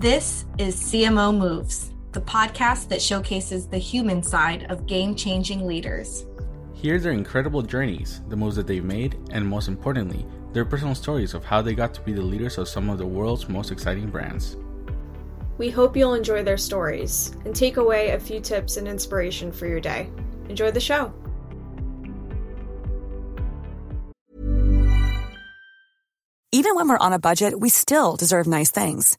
This is CMO Moves, the podcast that showcases the human side of game changing leaders. Hear their incredible journeys, the moves that they've made, and most importantly, their personal stories of how they got to be the leaders of some of the world's most exciting brands. We hope you'll enjoy their stories and take away a few tips and inspiration for your day. Enjoy the show. Even when we're on a budget, we still deserve nice things.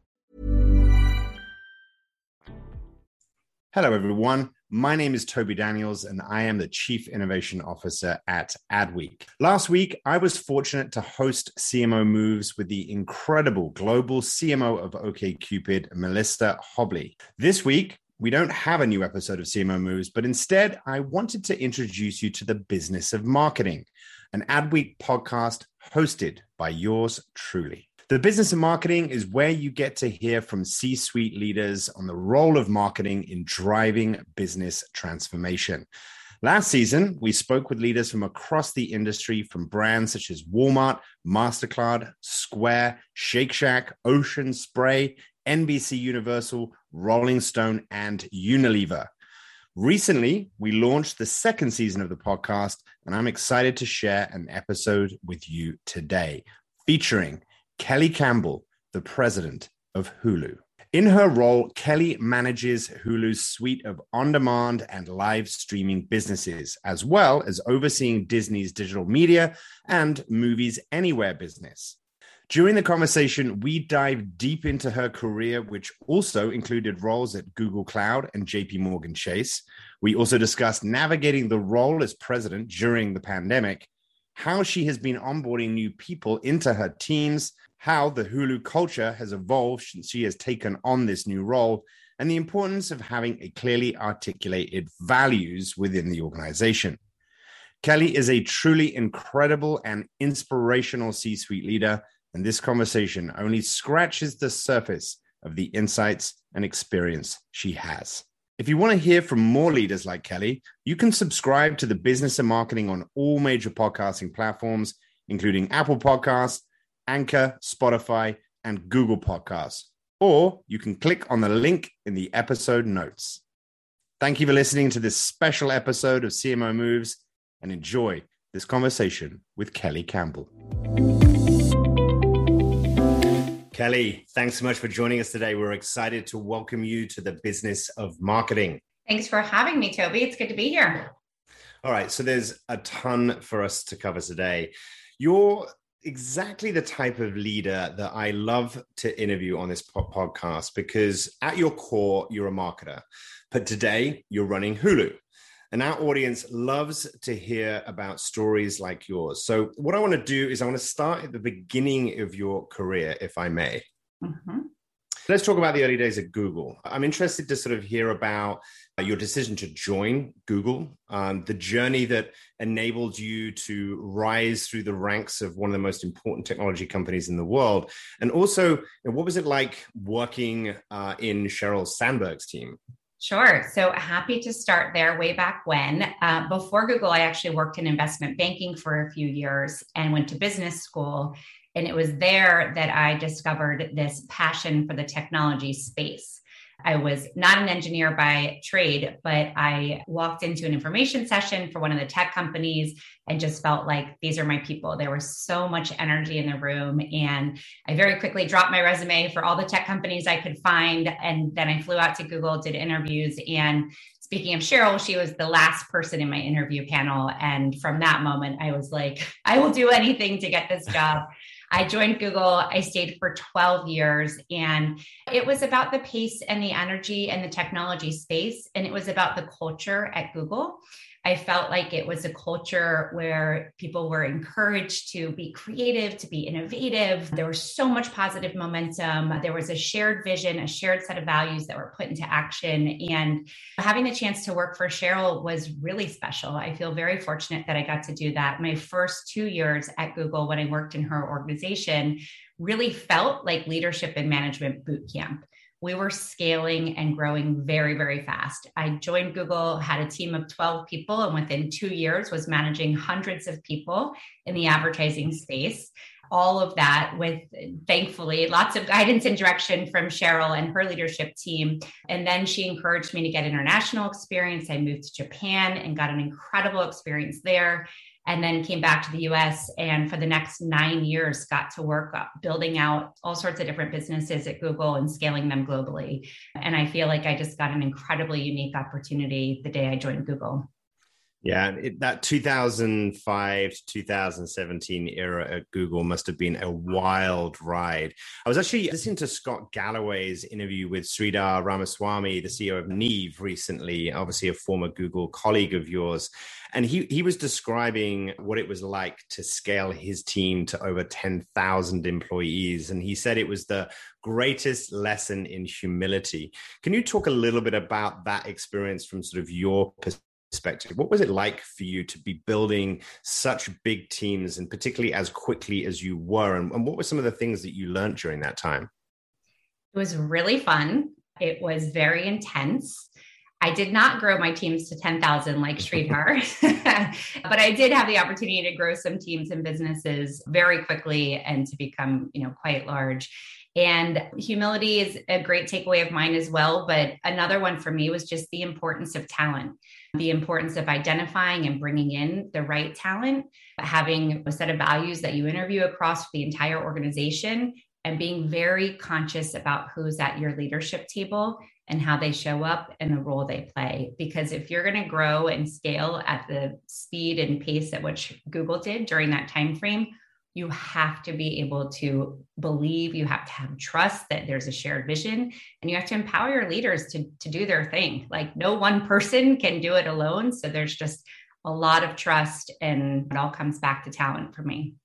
Hello, everyone. My name is Toby Daniels, and I am the Chief Innovation Officer at Adweek. Last week, I was fortunate to host CMO Moves with the incredible global CMO of OKCupid, Melissa Hobley. This week, we don't have a new episode of CMO Moves, but instead, I wanted to introduce you to the business of marketing, an Adweek podcast hosted by yours truly. The business of marketing is where you get to hear from C suite leaders on the role of marketing in driving business transformation. Last season, we spoke with leaders from across the industry, from brands such as Walmart, MasterCard, Square, Shake Shack, Ocean Spray, NBC Universal, Rolling Stone, and Unilever. Recently, we launched the second season of the podcast, and I'm excited to share an episode with you today featuring Kelly Campbell, the president of Hulu. In her role, Kelly manages Hulu's suite of on demand and live streaming businesses, as well as overseeing Disney's digital media and Movies Anywhere business. During the conversation, we dive deep into her career, which also included roles at Google Cloud and JP Morgan Chase. We also discussed navigating the role as president during the pandemic, how she has been onboarding new people into her teams, how the Hulu culture has evolved since she has taken on this new role, and the importance of having a clearly articulated values within the organization. Kelly is a truly incredible and inspirational C suite leader, and this conversation only scratches the surface of the insights and experience she has. If you want to hear from more leaders like Kelly, you can subscribe to the Business and Marketing on all major podcasting platforms, including Apple Podcasts, Anchor, Spotify, and Google Podcasts. Or you can click on the link in the episode notes. Thank you for listening to this special episode of CMO Moves and enjoy this conversation with Kelly Campbell. Kelly, thanks so much for joining us today. We're excited to welcome you to the business of marketing. Thanks for having me, Toby. It's good to be here. All right, so there's a ton for us to cover today. Your exactly the type of leader that I love to interview on this podcast because at your core, you're a marketer. But today, you're running Hulu. And our audience loves to hear about stories like yours. So, what I want to do is I want to start at the beginning of your career, if I may. Mm-hmm. Let's talk about the early days at Google. I'm interested to sort of hear about your decision to join Google, um, the journey that enabled you to rise through the ranks of one of the most important technology companies in the world. And also, what was it like working uh, in Sheryl Sandberg's team? Sure. So happy to start there way back when. Uh, before Google, I actually worked in investment banking for a few years and went to business school. And it was there that I discovered this passion for the technology space. I was not an engineer by trade, but I walked into an information session for one of the tech companies and just felt like these are my people. There was so much energy in the room. And I very quickly dropped my resume for all the tech companies I could find. And then I flew out to Google, did interviews. And speaking of Sheryl, she was the last person in my interview panel. And from that moment, I was like, I will do anything to get this job. I joined Google. I stayed for 12 years and it was about the pace and the energy and the technology space. And it was about the culture at Google. I felt like it was a culture where people were encouraged to be creative, to be innovative. There was so much positive momentum. There was a shared vision, a shared set of values that were put into action. And having the chance to work for Sheryl was really special. I feel very fortunate that I got to do that. My first two years at Google, when I worked in her organization, really felt like leadership and management boot camp we were scaling and growing very, very fast. I joined Google, had a team of 12 people, and within two years was managing hundreds of people in the advertising space. All of that with thankfully lots of guidance and direction from Sheryl and her leadership team. And then she encouraged me to get international experience. I moved to Japan and got an incredible experience there and then came back to the US and for the next nine years got to work building out all sorts of different businesses at Google and scaling them globally. And I feel like I just got an incredibly unique opportunity the day I joined Google. Yeah, it, that 2005 to 2017 era at Google must have been a wild ride. I was actually listening to Scott Galloway's interview with Sridhar Ramaswamy, the CEO of Neeva, recently, obviously a former Google colleague of yours. And he, he was describing what it was like to scale his team to over 10,000 employees. And he said it was the greatest lesson in humility. Can you talk a little bit about that experience from sort of your perspective? Perspective, what was it like for you to be building such big teams and particularly as quickly as you were? And, and what were some of the things that you learned during that time? It was really fun. It was very intense. I did not grow my teams to 10,000 like Sridhar, but I did have the opportunity to grow some teams and businesses very quickly and to become, you know, quite large. And humility is a great takeaway of mine as well. But another one for me was just the importance of talent the importance of identifying and bringing in the right talent, having a set of values that you interview across the entire organization, and being very conscious about who's at your leadership table and how they show up and the role they play. Because if you're going to grow and scale at the speed and pace at which Google did during that time frame, you have to be able to believe you have to have trust that there's a shared vision and you have to empower your leaders to, to do their thing. Like no one person can do it alone so there's just a lot of trust and it all comes back to talent for me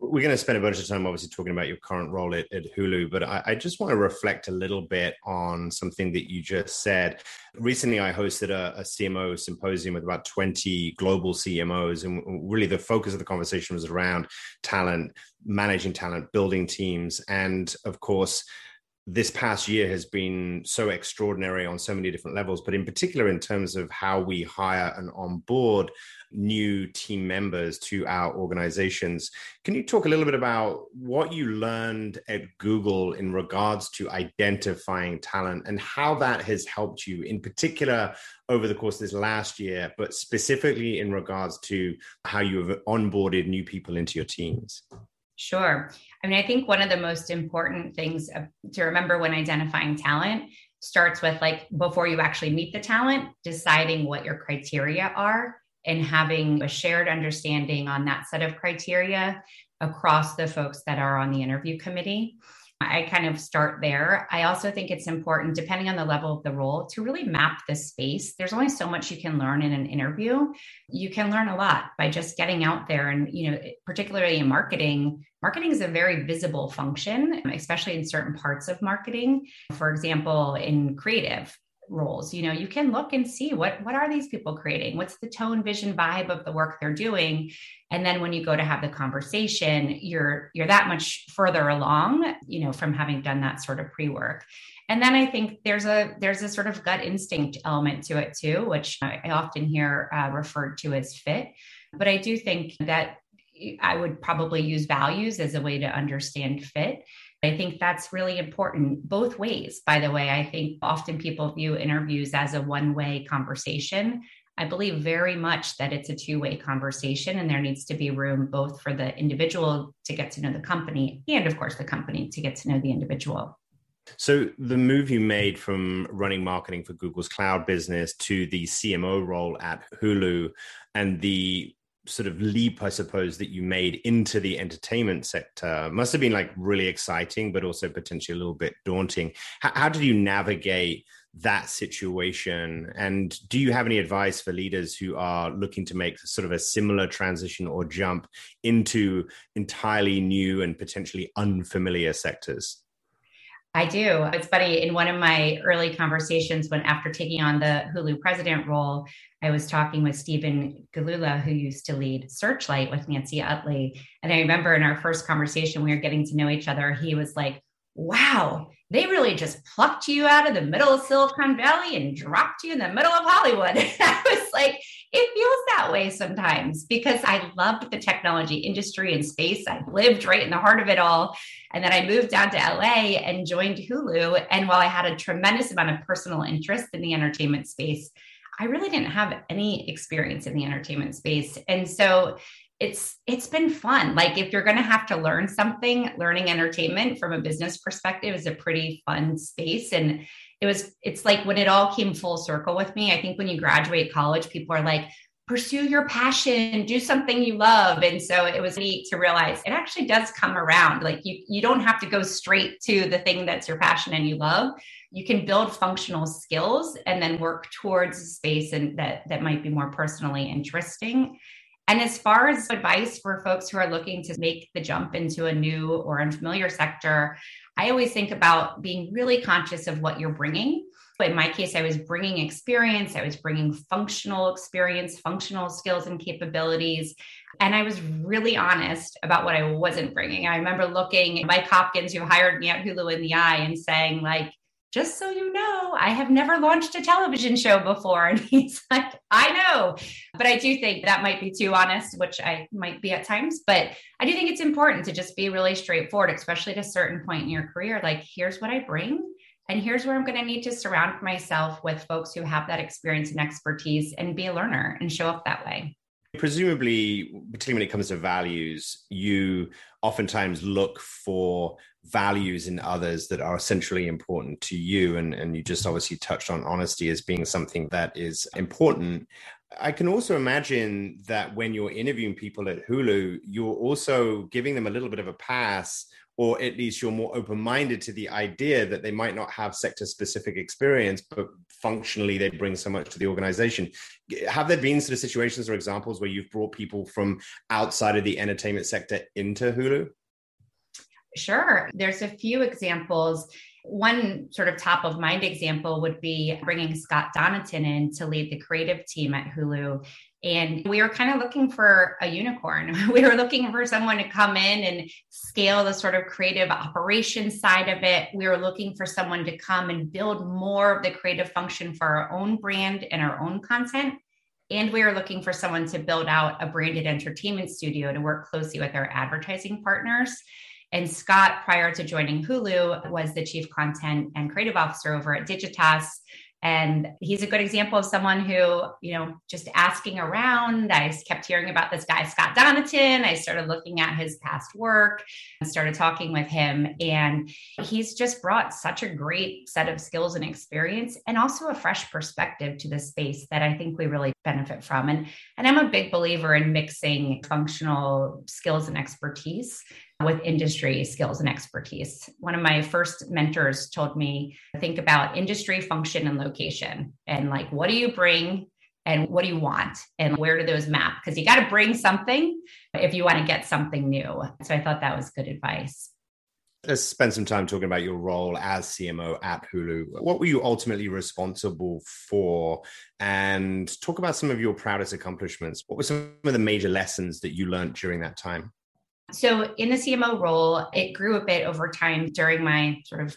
we're going to spend a bunch of time obviously talking about your current role at, at Hulu, but I, I, just want to reflect a little bit on something that you just said. Recently, I hosted a, a, CMO symposium with about 20 global CMOs, and really the focus of the conversation was around talent, managing talent, building teams, and of course, this past year has been so extraordinary on so many different levels, but in particular in terms of how we hire and onboard new team members to our organizations. Can you talk a little bit about what you learned at Google in regards to identifying talent and how that has helped you, in particular over the course of this last year, but specifically in regards to how you have onboarded new people into your teams? Sure. I mean, I think one of the most important things to remember when identifying talent starts with like before you actually meet the talent, deciding what your criteria are and having a shared understanding on that set of criteria across the folks that are on the interview committee. I kind of start there. I also think it's important, depending on the level of the role, to really map the space. There's only so much you can learn in an interview. You can learn a lot by just getting out there. And, you know, particularly in marketing, marketing is a very visible function, especially in certain parts of marketing. For example, in creative, roles. You know you can look and see what what are these people creating? What's the tone vision vibe of the work they're doing? And then when you go to have the conversation you're you're that much further along you know from having done that sort of pre-work. And then i think there's a there's a sort of gut instinct element to it too which i often hear uh, referred to as fit. But i do think that i would probably use values as a way to understand fit I think that's really important both ways. By the way, I think often people view interviews as a one way conversation. I believe very much that it's a two way conversation, and there needs to be room both for the individual to get to know the company and, of course, the company to get to know the individual. So, the move you made from running marketing for Google's cloud business to the CMO role at Hulu and the sort of leap, I suppose, that you made into the entertainment sector must have been like really exciting, but also potentially a little bit daunting. How, how did you navigate that situation? And do you have any advice for leaders who are looking to make sort of a similar transition or jump into entirely new and potentially unfamiliar sectors? I do. It's funny. In one of my early conversations, when after taking on the Hulu president role, I was talking with Stephen Gilula, who used to lead Searchlight with Nancy Utley. And I remember in our first conversation, we were getting to know each other. He was like, wow, they really just plucked you out of the middle of Silicon Valley and dropped you in the middle of Hollywood. I was like, it feels that way sometimes because I loved the technology industry and space. I lived right in the heart of it all. And then I moved down to LA and joined Hulu. And while I had a tremendous amount of personal interest in the entertainment space, I really didn't have any experience in the entertainment space. And so it's it's been fun. Like if you're going to have to learn something, learning entertainment from a business perspective is a pretty fun space and it was it's like when it all came full circle with me. I think when you graduate college, people are like pursue your passion, do something you love. And so it was neat to realize it actually does come around. Like you you don't have to go straight to the thing that's your passion and you love. You can build functional skills and then work towards a space and that that might be more personally interesting. And as far as advice for folks who are looking to make the jump into a new or unfamiliar sector, I always think about being really conscious of what you're bringing. But in my case, I was bringing experience, I was bringing functional experience, functional skills and capabilities. And I was really honest about what I wasn't bringing. I remember looking Mike Hopkins, who hired me at Hulu in the eye, and saying, like, just so you know, I have never launched a television show before. And he's like, I know. But I do think that might be too honest, which I might be at times. But I do think it's important to just be really straightforward, especially at a certain point in your career. Like, here's what I bring. And here's where I'm going to need to surround myself with folks who have that experience and expertise and be a learner and show up that way. Presumably, particularly when it comes to values, you oftentimes look for values in others that are essentially important to you. And, and you just obviously touched on honesty as being something that is important. I can also imagine that when you're interviewing people at Hulu, you're also giving them a little bit of a pass, or at least you're more open minded to the idea that they might not have sector specific experience, but functionally they bring so much to the organization. Have there been sort of situations or examples where you've brought people from outside of the entertainment sector into Hulu? Sure. There's a few examples. One sort of top of mind example would be bringing Scott Donaton in to lead the creative team at Hulu. And we were kind of looking for a unicorn. We were looking for someone to come in and scale the sort of creative operations side of it. We were looking for someone to come and build more of the creative function for our own brand and our own content. And we were looking for someone to build out a branded entertainment studio to work closely with our advertising partners. And Scott, prior to joining Hulu, was the chief content and creative officer over at Digitas. And he's a good example of someone who, you know, just asking around. I kept hearing about this guy, Scott Donaton. I started looking at his past work and started talking with him. And he's just brought such a great set of skills and experience and also a fresh perspective to the space that I think we really benefit from. And, and I'm a big believer in mixing functional skills and expertise with industry skills and expertise. One of my first mentors told me think about industry, function, and location. And like, what do you bring and what do you want? And where do those map? Because you got to bring something if you want to get something new. So I thought that was good advice. Let's spend some time talking about your role as CMO at Hulu. What were you ultimately responsible for? And talk about some of your proudest accomplishments. What were some of the major lessons that you learned during that time? So, in the CMO role, it grew a bit over time during my sort of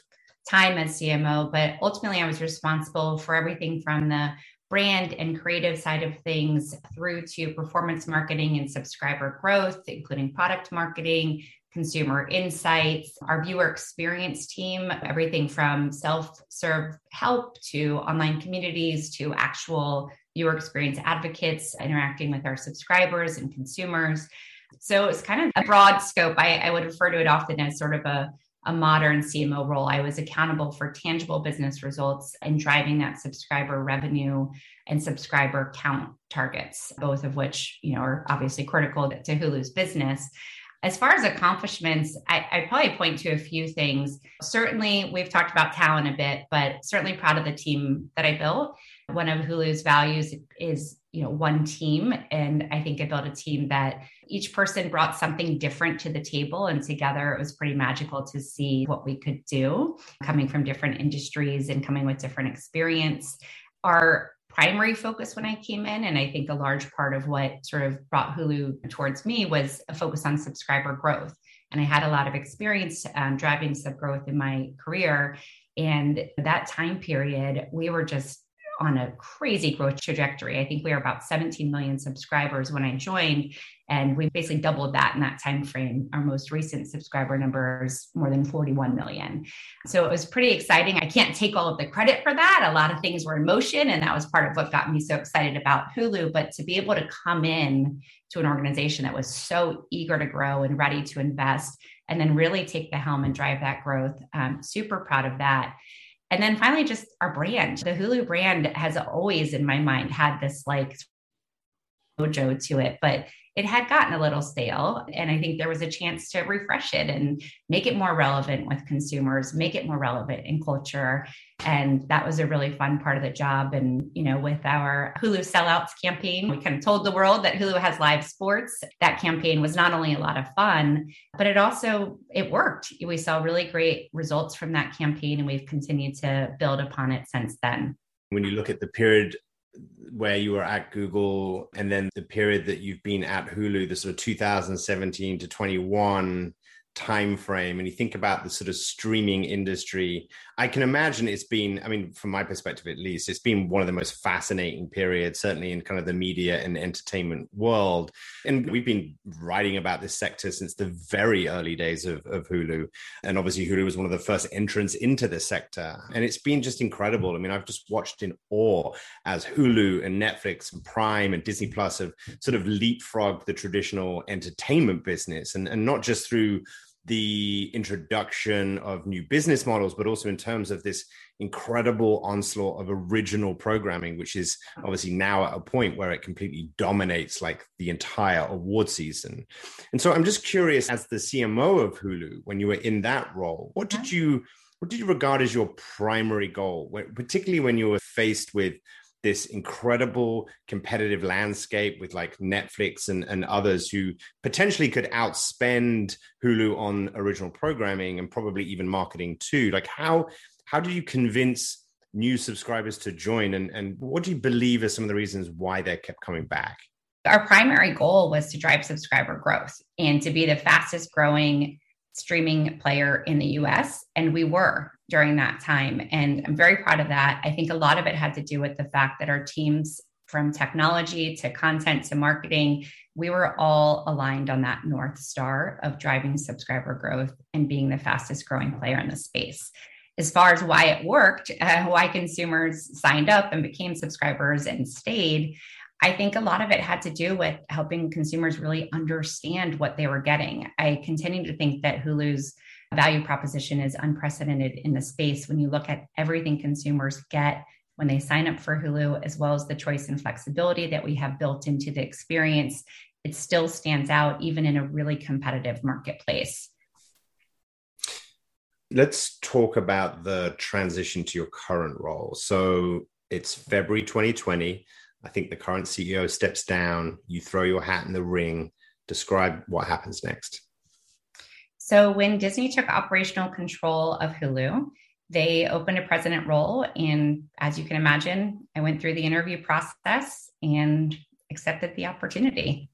time as CMO, but ultimately I was responsible for everything from the brand and creative side of things through to performance marketing and subscriber growth, including product marketing, consumer insights, our viewer experience team, everything from self serve help to online communities to actual viewer experience advocates interacting with our subscribers and consumers. So it's kind of a broad scope. I, I would refer to it often as sort of a, a modern CMO role. I was accountable for tangible business results and driving that subscriber revenue and subscriber count targets, both of which, you know, are obviously critical to Hulu's business. As far as accomplishments, I, I'd probably point to a few things. Certainly, we've talked about talent a bit, but certainly proud of the team that I built. One of Hulu's values is, you know, one team. And I think I built a team that each person brought something different to the table. And together it was pretty magical to see what we could do coming from different industries and coming with different experience. Our primary focus when I came in. And I think a large part of what sort of brought Hulu towards me was a focus on subscriber growth. And I had a lot of experience um, driving sub growth in my career. And that time period, we were just on a crazy growth trajectory. I think we were about 17 million subscribers when I joined, and we basically doubled that in that time frame. Our most recent subscriber numbers more than 41 million. So it was pretty exciting. I can't take all of the credit for that. A lot of things were in motion, and that was part of what got me so excited about Hulu. But to be able to come in to an organization that was so eager to grow and ready to invest, and then really take the helm and drive that growth, um, super proud of that. And then finally, just our brand. The Hulu brand has always, in my mind, had this like mojo to it, but it had gotten a little stale. And I think there was a chance to refresh it and make it more relevant with consumers, make it more relevant in culture. And that was a really fun part of the job. And, you know, with our Hulu Sellouts campaign, we kind of told the world that Hulu has live sports. That campaign was not only a lot of fun, but it also, it worked. We saw really great results from that campaign and we've continued to build upon it since then. When you look at the period where you were at Google and then the period that you've been at Hulu, the sort of 2017 to 21 time frame and you think about the sort of streaming industry i can imagine it's been i mean from my perspective at least it's been one of the most fascinating periods certainly in kind of the media and entertainment world. And we've been writing about this sector since the very early days of, of hulu. And obviously hulu was one of the first entrants into the sector. And it's been just incredible. I mean i've just watched in awe as hulu and netflix and prime and disney plus have sort of leapfrogged the traditional entertainment business. And, and not just through the introduction of new business models, but also in terms of this incredible onslaught of original programming, which is obviously now at a point where it completely dominates like the entire award season. And so I'm just curious, as the CMO of Hulu, when you were in that role, what did uh-huh. you what did you regard as your primary goal, particularly when you were faced with this incredible competitive landscape with like Netflix and, and others who potentially could outspend Hulu on original programming and probably even marketing too. Like how how do you convince new subscribers to join and, and what do you believe are some of the reasons why they kept coming back? Our primary goal was to drive subscriber growth and to be the fastest growing streaming player in the US. And we were during that time. And I'm very proud of that. I think a lot of it had to do with the fact that our teams, from technology to content to marketing, we were all aligned on that North Star of driving subscriber growth and being the fastest growing player in the space. as far as why it worked, uh, why consumers signed up and became subscribers and stayed, I think a lot of it had to do with helping consumers really understand what they were getting. I continue to think that Hulu's value proposition is unprecedented in the space when you look at everything consumers get when they sign up for Hulu, as well as the choice and flexibility that we have built into the experience. It still stands out even in a really competitive marketplace. Let's talk about the transition to your current role. So it's February 2020. I think the current CEO steps down. You throw your hat in the ring. Describe what happens next. So, when Disney took operational control of Hulu, they opened a president role. And as you can imagine, I went through the interview process and accepted the opportunity.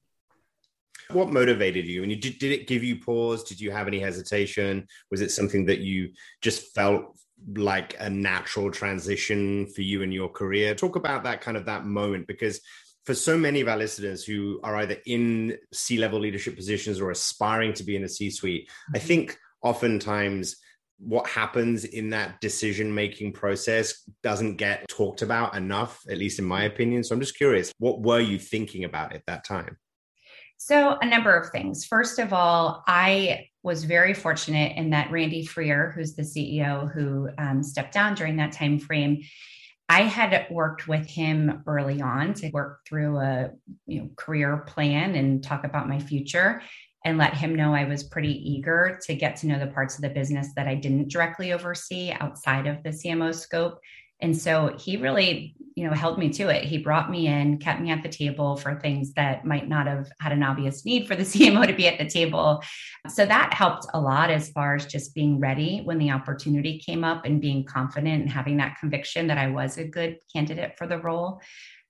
What motivated you? And you, did, did it give you pause? Did you have any hesitation? Was it something that you just felt like a natural transition for you in your career? Talk about that kind of that moment because for so many of our listeners who are either in C level leadership positions or aspiring to be in a C suite, mm-hmm. I think oftentimes what happens in that decision making process doesn't get talked about enough, at least in my opinion. So I'm just curious, what were you thinking about at that time? So, a number of things. First of all, I was very fortunate in that Randy Freer, who's the CEO who um, stepped down during that time frame, I had worked with him early on to work through a you know, career plan and talk about my future and let him know I was pretty eager to get to know the parts of the business that I didn't directly oversee outside of the CMO scope and so he really, you know, held me to it. He brought me in, kept me at the table for things that might not have had an obvious need for the CMO to be at the table. So that helped a lot as far as just being ready when the opportunity came up and being confident and having that conviction that I was a good candidate for the role.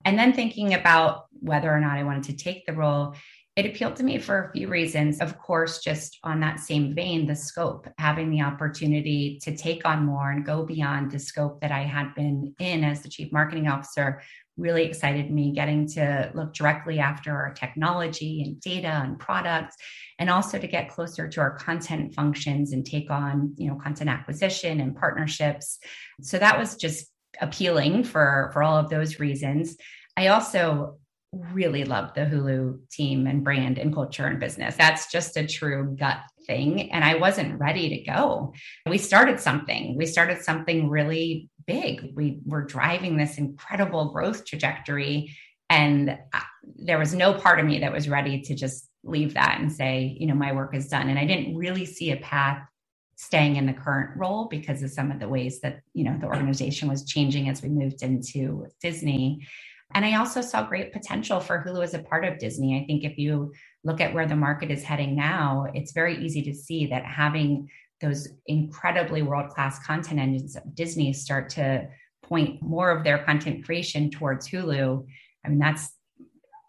And then thinking about whether or not I wanted to take the role, it appealed to me for a few reasons. Of course, just on that same vein, the scope, having the opportunity to take on more and go beyond the scope that I had been in as the chief marketing officer really excited me getting to look directly after our technology and data and products and also to get closer to our content functions and take on you know content acquisition and partnerships so that was just appealing for for all of those reasons i also really love the Hulu team and brand and culture and business. That's just a true gut thing. And I wasn't ready to go. We started something, we started something really big. We were driving this incredible growth trajectory. And there was no part of me that was ready to just leave that and say, you know, my work is done. And I didn't really see a path staying in the current role because of some of the ways that, you know, the organization was changing as we moved into Disney. And I also saw great potential for Hulu as a part of Disney. I think if you look at where the market is heading now, it's very easy to see that having those incredibly world class content engines of Disney start to point more of their content creation towards Hulu. I mean, that's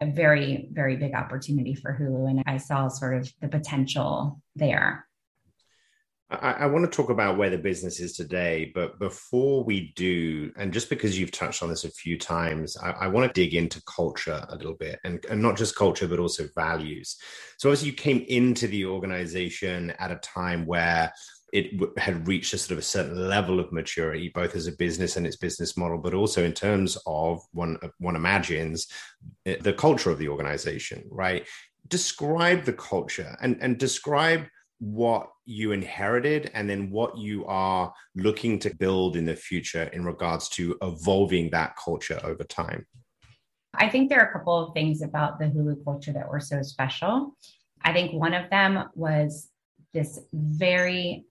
a very, very big opportunity for Hulu. And I saw sort of the potential there. I, I, want to talk about where the business is today, but before we do, and just because you've touched on this a few times, I, I want to dig into culture a little bit, and, and not just culture, but also values. So, obviously, you came into the organization at a time where it had reached a sort of a certain level of maturity, both as a business and its business model, but also in terms of one one imagines eh, the culture of the organization, right? Describe the culture and and describe what you inherited and then what you are looking to build in the future in regards to evolving that culture over time? I think there are a couple of things about the Hulu culture that were so special. I think one of them was this very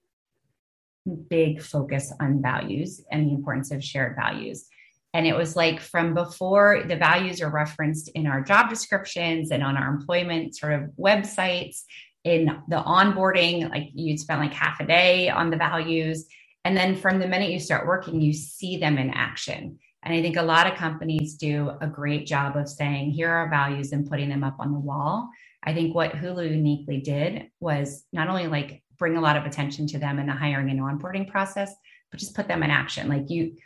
big focus on values and the importance of shared values. And it was like from before the values are referenced in our job descriptions and on our employment sort of websites in the onboarding, like you'd spend like half a day on the values. And then from the minute you start working, you see them in action. And I think a lot of companies do a great job of saying, here are values and putting them up on the wall. I think what Hulu uniquely did was not only like bring a lot of attention to them in the hiring and onboarding process, but just put them in action. Like you,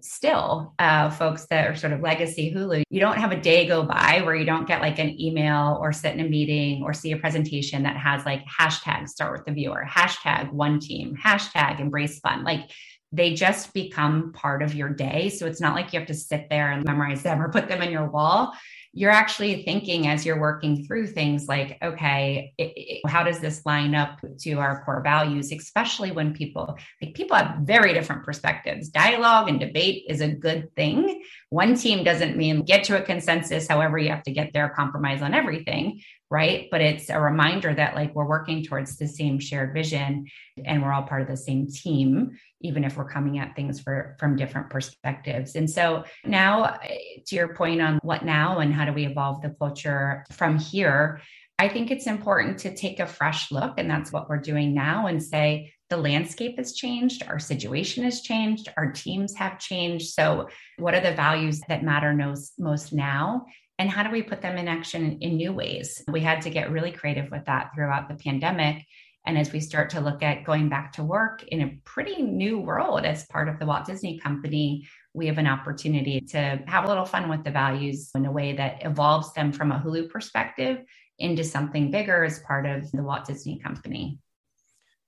still uh, folks that are sort of legacy Hulu, you don't have a day go by where you don't get like an email or sit in a meeting or see a presentation that has like hashtag start with the viewer, hashtag one team, hashtag embrace fun. Like they just become part of your day. So it's not like you have to sit there and memorize them or put them in your wall you're actually thinking as you're working through things like, okay, it, it, how does this line up to our core values, especially when people like people have very different perspectives. Dialogue and debate is a good thing. One team doesn't mean get to a consensus, however, you have to get there, compromise on everything right? But it's a reminder that like we're working towards the same shared vision and we're all part of the same team, even if we're coming at things for, from different perspectives. And so now, to your point on what now and how do we evolve the culture from here, I think it's important to take a fresh look. And that's what we're doing now and say, the landscape has changed, our situation has changed, our teams have changed. So, what are the values that matter most, most now? And how do we put them in action in new ways? We had to get really creative with that throughout the pandemic. And as we start to look at going back to work in a pretty new world as part of the Walt Disney Company, we have an opportunity to have a little fun with the values in a way that evolves them from a Hulu perspective into something bigger as part of the Walt Disney Company.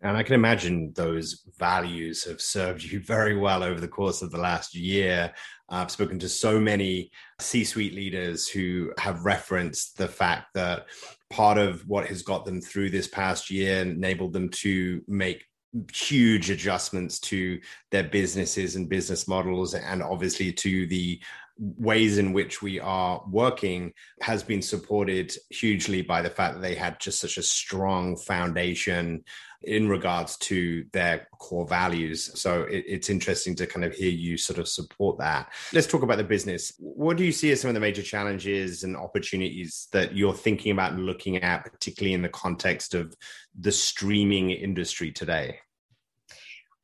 And I can imagine those values have served you very well over the course of the last year. I've spoken to so many C suite leaders who have referenced the fact that part of what has got them through this past year enabled them to make huge adjustments to their businesses and business models and obviously to the ways in which we are working has been supported hugely by the fact that they had just such a strong foundation in regards to their core values. So it, it's interesting to kind of hear you sort of support that. Let's talk about the business. What do you see as some of the major challenges and opportunities that you're thinking about and looking at, particularly in the context of the streaming industry today?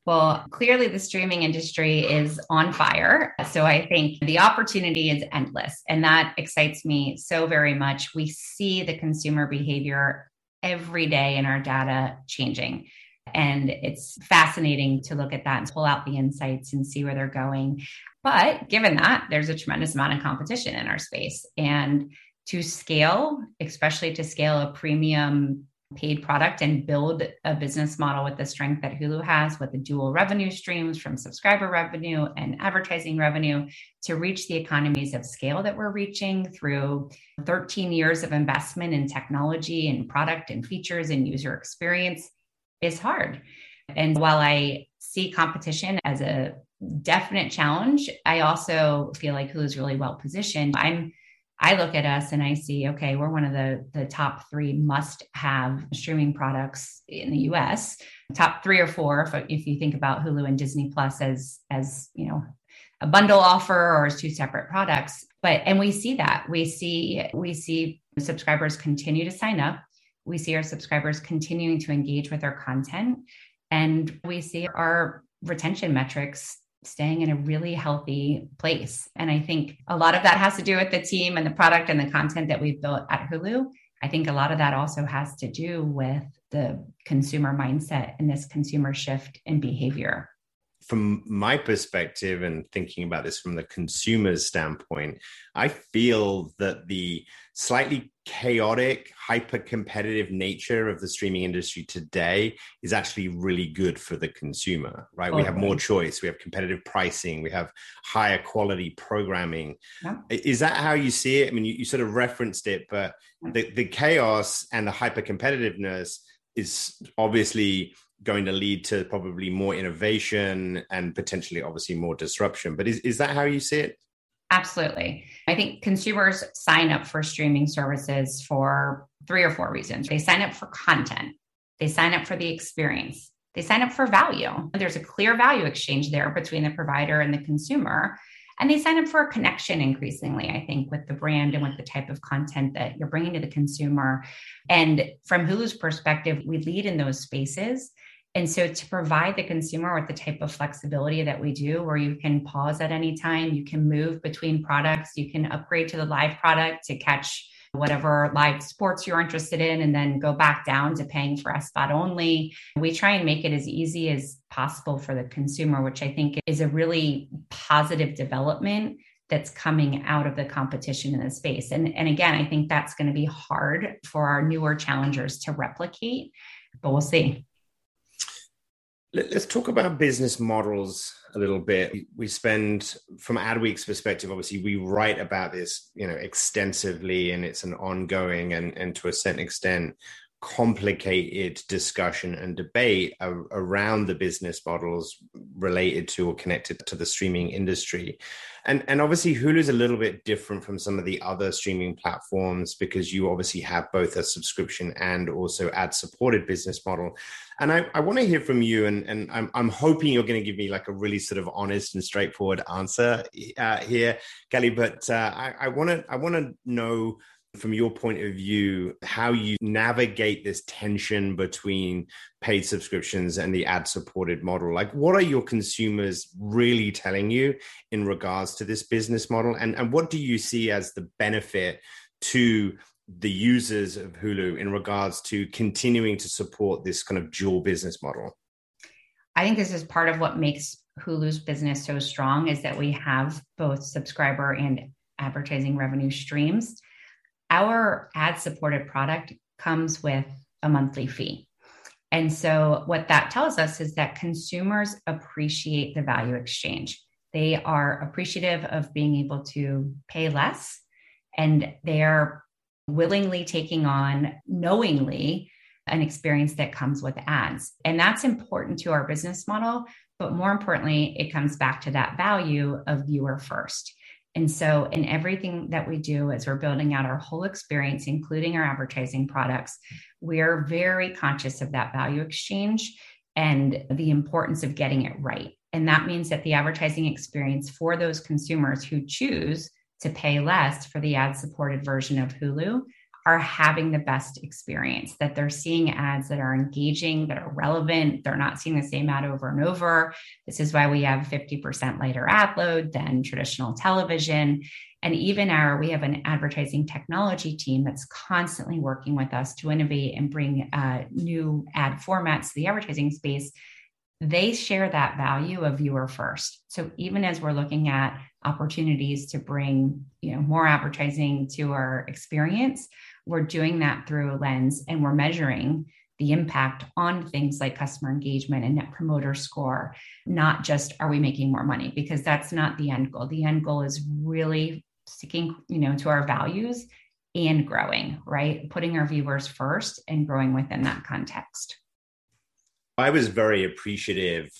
Well, clearly the streaming industry is on fire. So I think the opportunity is endless. And that excites me so very much. We see the consumer behavior every day in our data changing. And it's fascinating to look at that and pull out the insights and see where they're going. But given that, there's a tremendous amount of competition in our space. And to scale, especially to scale a premium paid product and build a business model with the strength that Hulu has with the dual revenue streams from subscriber revenue and advertising revenue to reach the economies of scale that we're reaching through 13 years of investment in technology and product and features and user experience is hard. And while I see competition as a definite challenge, I also feel like Hulu's really well positioned. I'm I look at us and I see, okay, we're one of the, the top three must have streaming products in the US, top three or four, if, if you think about Hulu and Disney Plus as, as, you know, a bundle offer or as two separate products. But, and we see that we see, we see subscribers continue to sign up. We see our subscribers continuing to engage with our content and we see our retention metrics staying in a really healthy place. And I think a lot of that has to do with the team and the product and the content that we've built at Hulu. I think a lot of that also has to do with the consumer mindset and this consumer shift in behavior. From my perspective, and thinking about this from the consumer's standpoint, I feel that the slightly chaotic, hyper competitive nature of the streaming industry today is actually really good for the consumer, right? we have more choice, we have competitive pricing, we have higher quality programming. Yeah. Is that how you see it? I mean, you, you sort of referenced it, but the, the chaos and the hyper competitiveness is obviously going to lead to probably more innovation and potentially obviously more disruption. But is, is that how you see it? Absolutely. I think consumers sign up for streaming services for three or four reasons. They sign up for content, they sign up for the experience, they sign up for value. There's a clear value exchange there between the provider and the consumer. And they sign up for a connection increasingly, I think, with the brand and with the type of content that you're bringing to the consumer. And from Hulu's perspective, we lead in those spaces. And so to provide the consumer with the type of flexibility that we do, where you can pause at any time, you can move between products, you can upgrade to the live product to catch whatever live sports you're interested in, and then go back down to paying for SVOD only. We try and make it as easy as possible for the consumer, which I think is a really positive development that's coming out of the competition in the space. And, and again, I think that's going to be hard for our newer challengers to replicate, but we'll see. Let's talk about business models a little bit. We spend, from Adweek's perspective, obviously, we write about this, you know, extensively, and it's an ongoing and, and to a certain extent, complicated discussion and debate around the business models related to or connected to the streaming industry. And, and obviously, Hulu is a little bit different from some of the other streaming platforms because you obviously have both a subscription and also ad supported business model. And I, I want to hear from you, and, and I'm, I'm hoping you're going to give me like a really sort of honest and straightforward answer uh, here, Kelly. But uh, I want to I want to know from your point of view, how you navigate this tension between paid subscriptions and the ad supported model. Like, what are your consumers really telling you in regards to this business model? And, and what do you see as the benefit to the users of Hulu in regards to continuing to support this kind of dual business model? I think this is part of what makes Hulu's business so strong is that we have both subscriber and advertising revenue streams our ad supported product comes with a monthly fee. And so, what that tells us is that consumers appreciate the value exchange. They are appreciative of being able to pay less, and they are willingly taking on knowingly an experience that comes with ads. And that's important to our business model. But more importantly, it comes back to that value of viewer first. And so, in everything that we do as we're building out our whole experience, including our advertising products, we're very conscious of that value exchange and the importance of getting it right. And that means that the advertising experience for those consumers who choose to pay less for the ad supported version of Hulu are having the best experience, that they're seeing ads that are engaging, that are relevant. They're not seeing the same ad over and over. This is why we have 50% lighter ad load than traditional television. And even our, we have an advertising technology team that's constantly working with us to innovate and bring uh, new ad formats to the advertising space. They share that value of viewer first. So even as we're looking at opportunities to bring you know more advertising to our experience we're doing that through a lens and we're measuring the impact on things like customer engagement and net promoter score not just are we making more money because that's not the end goal. The end goal is really sticking you know to our values and growing right? Putting our viewers first and growing within that context. I was very appreciative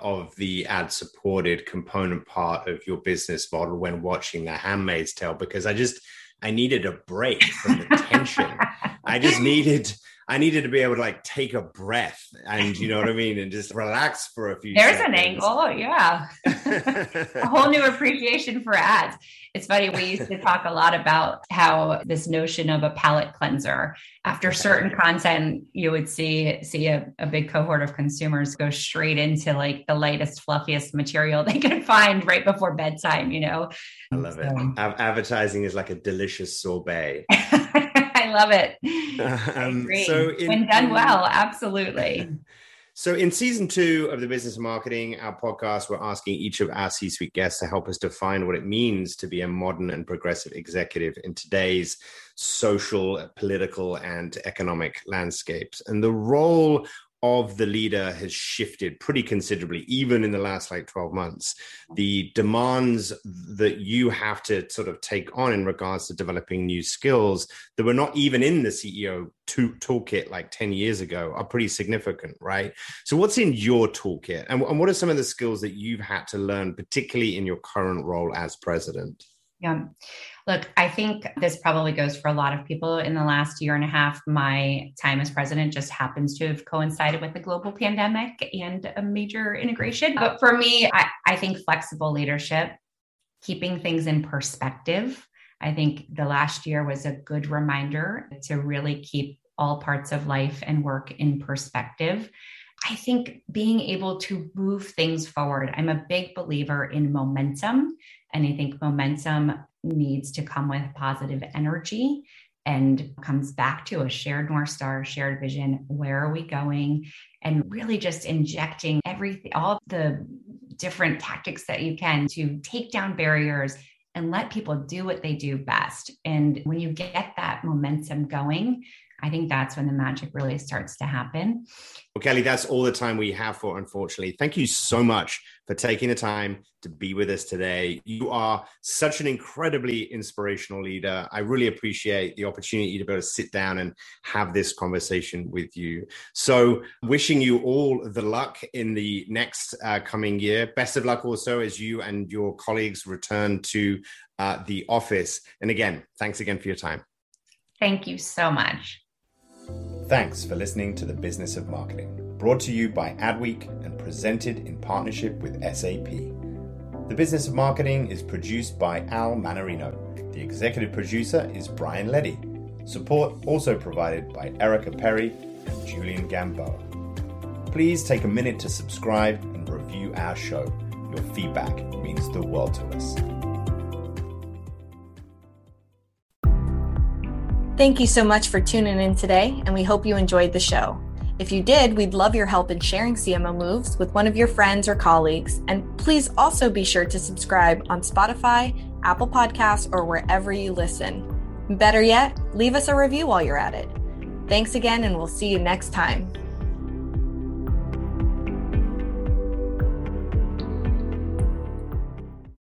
of the ad supported component part of your business model when watching The Handmaid's Tale because I just I needed a break from the tension. I just needed I needed to be able to like take a breath and you know what I mean and just relax for a few There's seconds. an angle, yeah. a whole new appreciation for ads. It's funny, we used to talk a lot about how this notion of a palate cleanser. After certain content, you would see see a, a big cohort of consumers go straight into like the lightest, fluffiest material they can find right before bedtime, you know. I love so. it. Advertising is like a delicious sorbet. Love it. Um, so in, when done well, absolutely. So, in season two of the Business of Marketing, our podcast, we're asking each of our C suite guests to help us define what it means to be a modern and progressive executive in today's social, political, and economic landscapes. And the role of the leader has shifted pretty considerably, even in the last like 12 months. The demands that you have to sort of take on in regards to developing new skills that were not even in the CEO to- toolkit like 10 years ago are pretty significant, right? So, what's in your toolkit? And, and what are some of the skills that you've had to learn, particularly in your current role as president? Yeah. Look, I think this probably goes for a lot of people in the last year and a half. My time as president just happens to have coincided with the global pandemic and a major integration. But for me, I, I think flexible leadership, keeping things in perspective. I think the last year was a good reminder to really keep all parts of life and work in perspective. I think being able to move things forward. I'm a big believer in momentum. And I think momentum needs to come with positive energy. and comes back to a shared North Star, shared vision. Where are we going? And really just injecting everything, all the different tactics that you can to take down barriers and let people do what they do best. And when you get that momentum going, I think that's when the magic really starts to happen. Well, Kelly, that's all the time we have for, unfortunately. Thank you so much for taking the time to be with us today. You are such an incredibly inspirational leader. I really appreciate the opportunity to be able to sit down and have this conversation with you. So, wishing you all the luck in the next uh, coming year. Best of luck also as you and your colleagues return to uh, the office. And again, thanks again for your time. Thank you so much. Thanks for listening to The Business of Marketing, brought to you by Adweek and presented in partnership with SAP. The Business of Marketing is produced by Al Manarino. The executive producer is Brian Letty. Support also provided by Erica Perry and Julian Gamboa. Please take a minute to subscribe and review our show. Your feedback means the world to us. Thank you so much for tuning in today, and we hope you enjoyed the show. If you did, we'd love your help in sharing CMO moves with one of your friends or colleagues. And please also be sure to subscribe on Spotify, Apple Podcasts, or wherever you listen. Better yet, leave us a review while you're at it. Thanks again, and we'll see you next time.